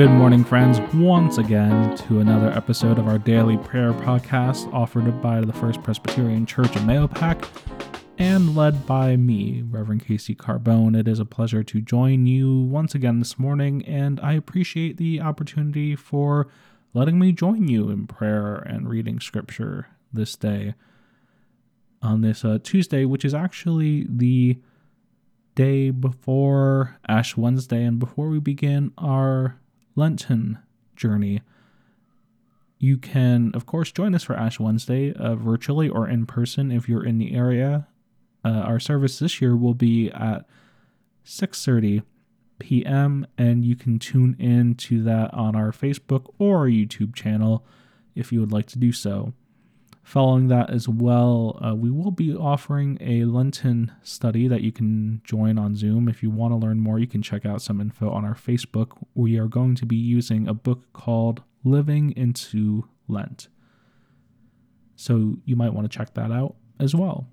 Good morning, friends, once again to another episode of our daily prayer podcast offered by the First Presbyterian Church of Mahopac and led by me, Reverend Casey Carbone. It is a pleasure to join you once again this morning, and I appreciate the opportunity for letting me join you in prayer and reading scripture this day on this uh, Tuesday, which is actually the day before Ash Wednesday and before we begin our Lenten journey. You can, of course, join us for Ash Wednesday uh, virtually or in person if you're in the area. Uh, our service this year will be at 6:30 p.m. and you can tune in to that on our Facebook or YouTube channel if you would like to do so. Following that as well, uh, we will be offering a Lenten study that you can join on Zoom. If you want to learn more, you can check out some info on our Facebook. We are going to be using a book called Living into Lent. So you might want to check that out as well.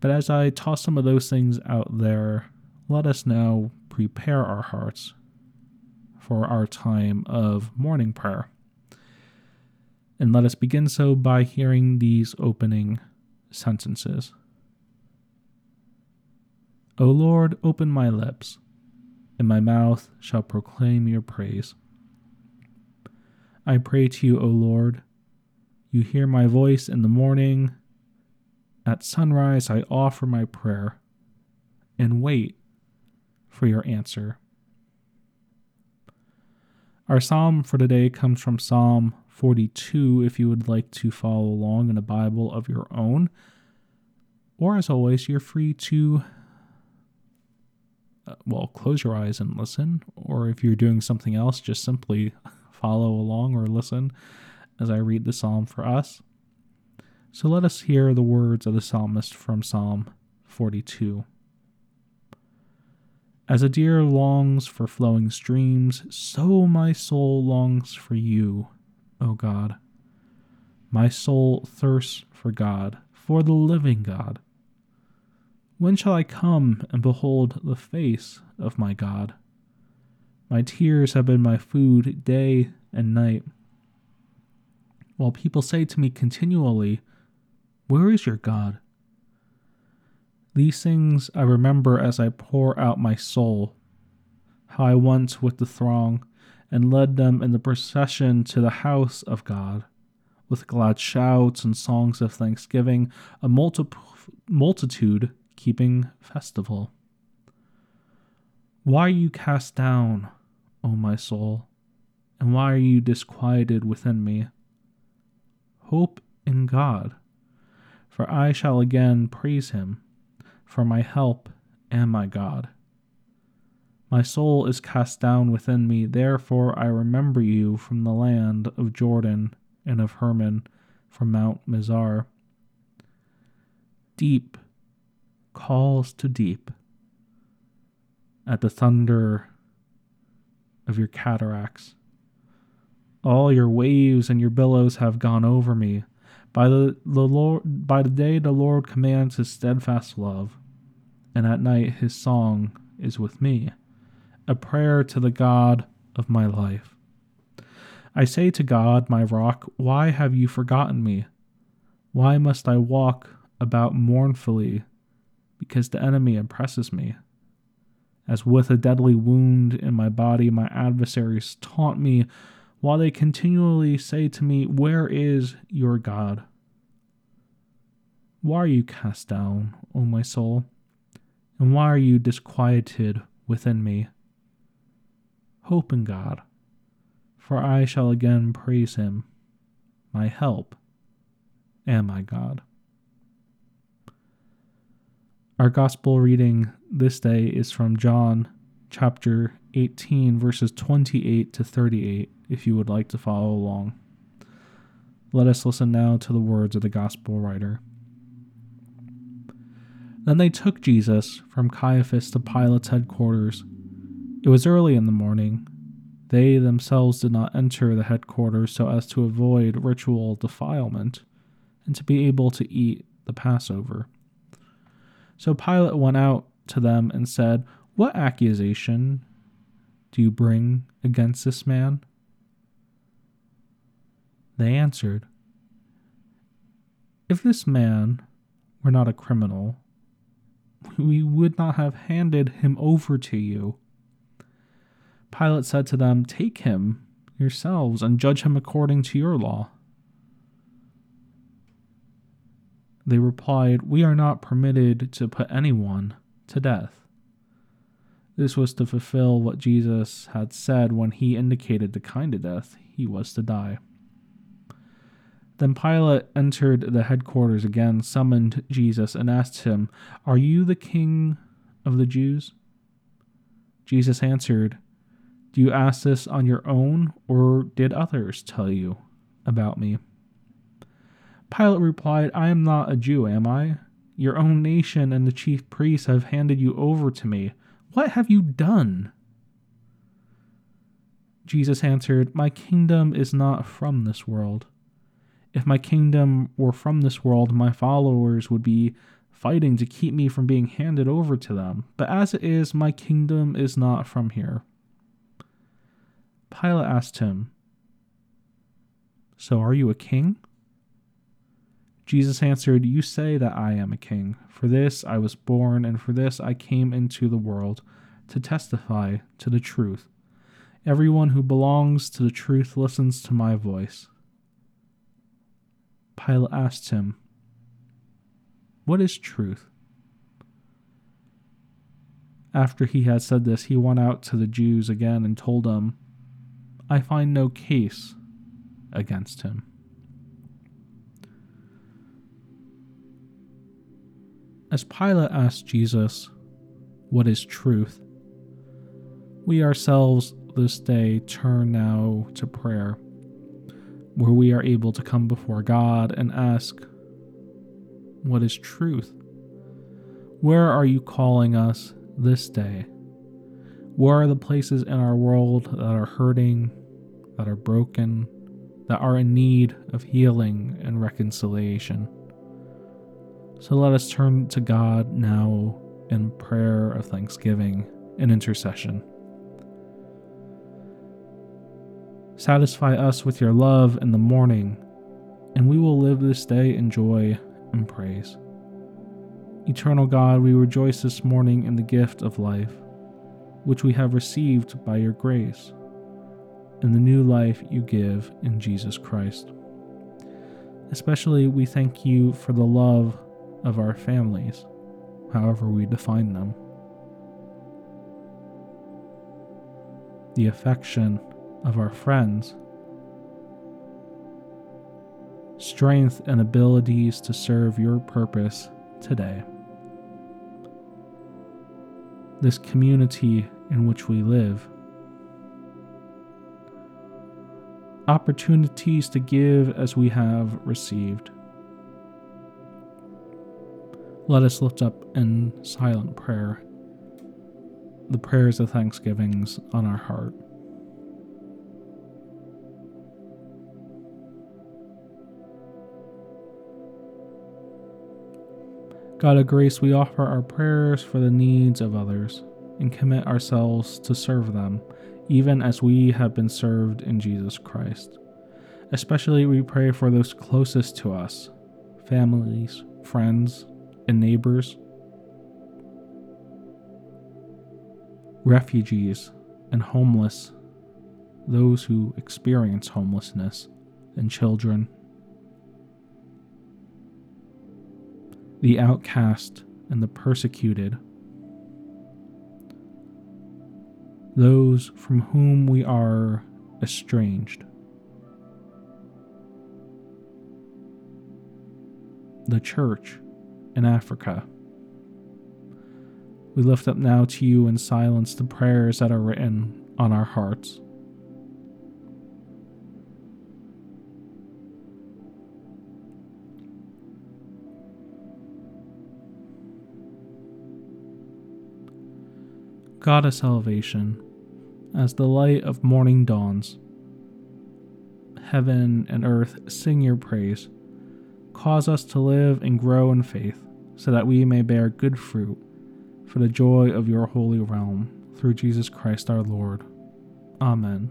But as I toss some of those things out there, let us now prepare our hearts for our time of morning prayer. And let us begin so by hearing these opening sentences. O Lord, open my lips, and my mouth shall proclaim your praise. I pray to you, O Lord. You hear my voice in the morning. At sunrise, I offer my prayer and wait for your answer. Our psalm for today comes from Psalm 42 if you would like to follow along in a Bible of your own. Or, as always, you're free to, uh, well, close your eyes and listen. Or if you're doing something else, just simply follow along or listen as I read the psalm for us. So let us hear the words of the psalmist from Psalm 42. As a deer longs for flowing streams, so my soul longs for you, O God. My soul thirsts for God, for the living God. When shall I come and behold the face of my God? My tears have been my food day and night. While people say to me continually, Where is your God? These things I remember as I pour out my soul, how I once with the throng and led them in the procession to the house of God, with glad shouts and songs of thanksgiving, a multi- multitude keeping festival. Why are you cast down, O my soul, and why are you disquieted within me? Hope in God, for I shall again praise him, for my help and my God. My soul is cast down within me, therefore I remember you from the land of Jordan and of Hermon, from Mount Mizar. Deep calls to deep at the thunder of your cataracts. All your waves and your billows have gone over me. By the, the Lord by the day the Lord commands his steadfast love, and at night his song is with me a prayer to the God of my life. I say to God, my rock, why have you forgotten me? Why must I walk about mournfully because the enemy oppresses me? As with a deadly wound in my body, my adversaries taunt me, while they continually say to me, Where is your God? Why are you cast down, O my soul? And why are you disquieted within me? Hope in God, for I shall again praise him, my help and my God. Our gospel reading this day is from John chapter 18, verses 28 to 38, if you would like to follow along. Let us listen now to the words of the gospel writer. Then they took Jesus from Caiaphas to Pilate's headquarters it was early in the morning. They themselves did not enter the headquarters so as to avoid ritual defilement and to be able to eat the Passover. So Pilate went out to them and said, What accusation do you bring against this man? They answered, If this man were not a criminal, we would not have handed him over to you. Pilate said to them, Take him yourselves and judge him according to your law. They replied, We are not permitted to put anyone to death. This was to fulfill what Jesus had said when he indicated the kind of death he was to die. Then Pilate entered the headquarters again, summoned Jesus, and asked him, Are you the king of the Jews? Jesus answered, Do you ask this on your own, or did others tell you about me? Pilate replied, I am not a Jew, am I? Your own nation and the chief priests have handed you over to me. What have you done? Jesus answered, My kingdom is not from this world. If my kingdom were from this world, my followers would be fighting to keep me from being handed over to them. But as it is, my kingdom is not from here. Pilate asked him, So are you a king? Jesus answered, You say that I am a king. For this I was born, and for this I came into the world, to testify to the truth. Everyone who belongs to the truth listens to my voice. Pilate asked him, What is truth? After he had said this, he went out to the Jews again and told them, I find no case against him. As Pilate asked Jesus, What is truth? we ourselves this day turn now to prayer, where we are able to come before God and ask, What is truth? Where are you calling us this day? Where are the places in our world that are hurting, that are broken, that are in need of healing and reconciliation? So let us turn to God now in prayer of thanksgiving and intercession. Satisfy us with your love in the morning, and we will live this day in joy and praise. Eternal God, we rejoice this morning in the gift of life, which we have received by your grace, and the new life you give in Jesus Christ. Especially, we thank you for the love of our families, however we define them. The affection of our friends, strength and abilities to serve your purpose today. This community in which we live, opportunities to give as we have received. Let us lift up in silent prayer the prayers of thanksgivings on our heart. God of grace, we offer our prayers for the needs of others and commit ourselves to serve them, even as we have been served in Jesus Christ. Especially, we pray for those closest to us families, friends, and neighbors, refugees and homeless, those who experience homelessness, and children. The outcast and the persecuted, those from whom we are estranged. The church in Africa. We lift up now to you in silence the prayers that are written on our hearts. God of salvation, as the light of morning dawns, heaven and earth sing your praise. Cause us to live and grow in faith, so that we may bear good fruit for the joy of your holy realm, through Jesus Christ our Lord. Amen.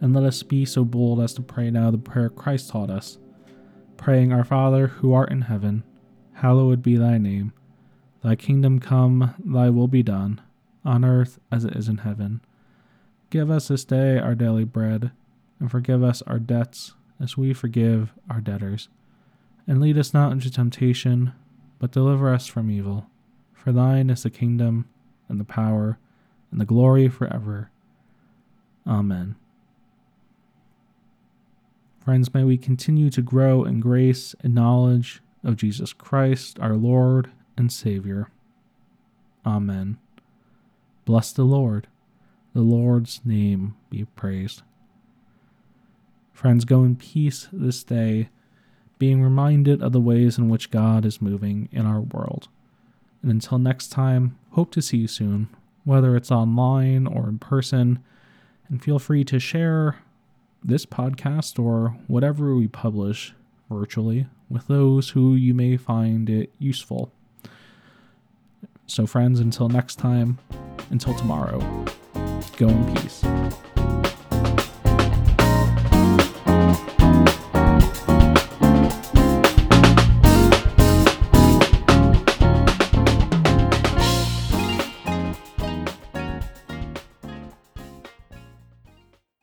And let us be so bold as to pray now the prayer Christ taught us, praying, Our Father, who art in heaven, hallowed be thy name. Thy kingdom come, thy will be done, on earth as it is in heaven. Give us this day our daily bread, and forgive us our debts as we forgive our debtors. And lead us not into temptation, but deliver us from evil. For thine is the kingdom, and the power, and the glory forever. Amen. Friends, may we continue to grow in grace and knowledge of Jesus Christ, our Lord and Savior. Amen. Bless the Lord. The Lord's name be praised. Friends, go in peace this day, being reminded of the ways in which God is moving in our world. And until next time, hope to see you soon, whether it's online or in person. And feel free to share this podcast or whatever we publish virtually with those who you may find it useful. So, friends, until next time, until tomorrow, go in peace.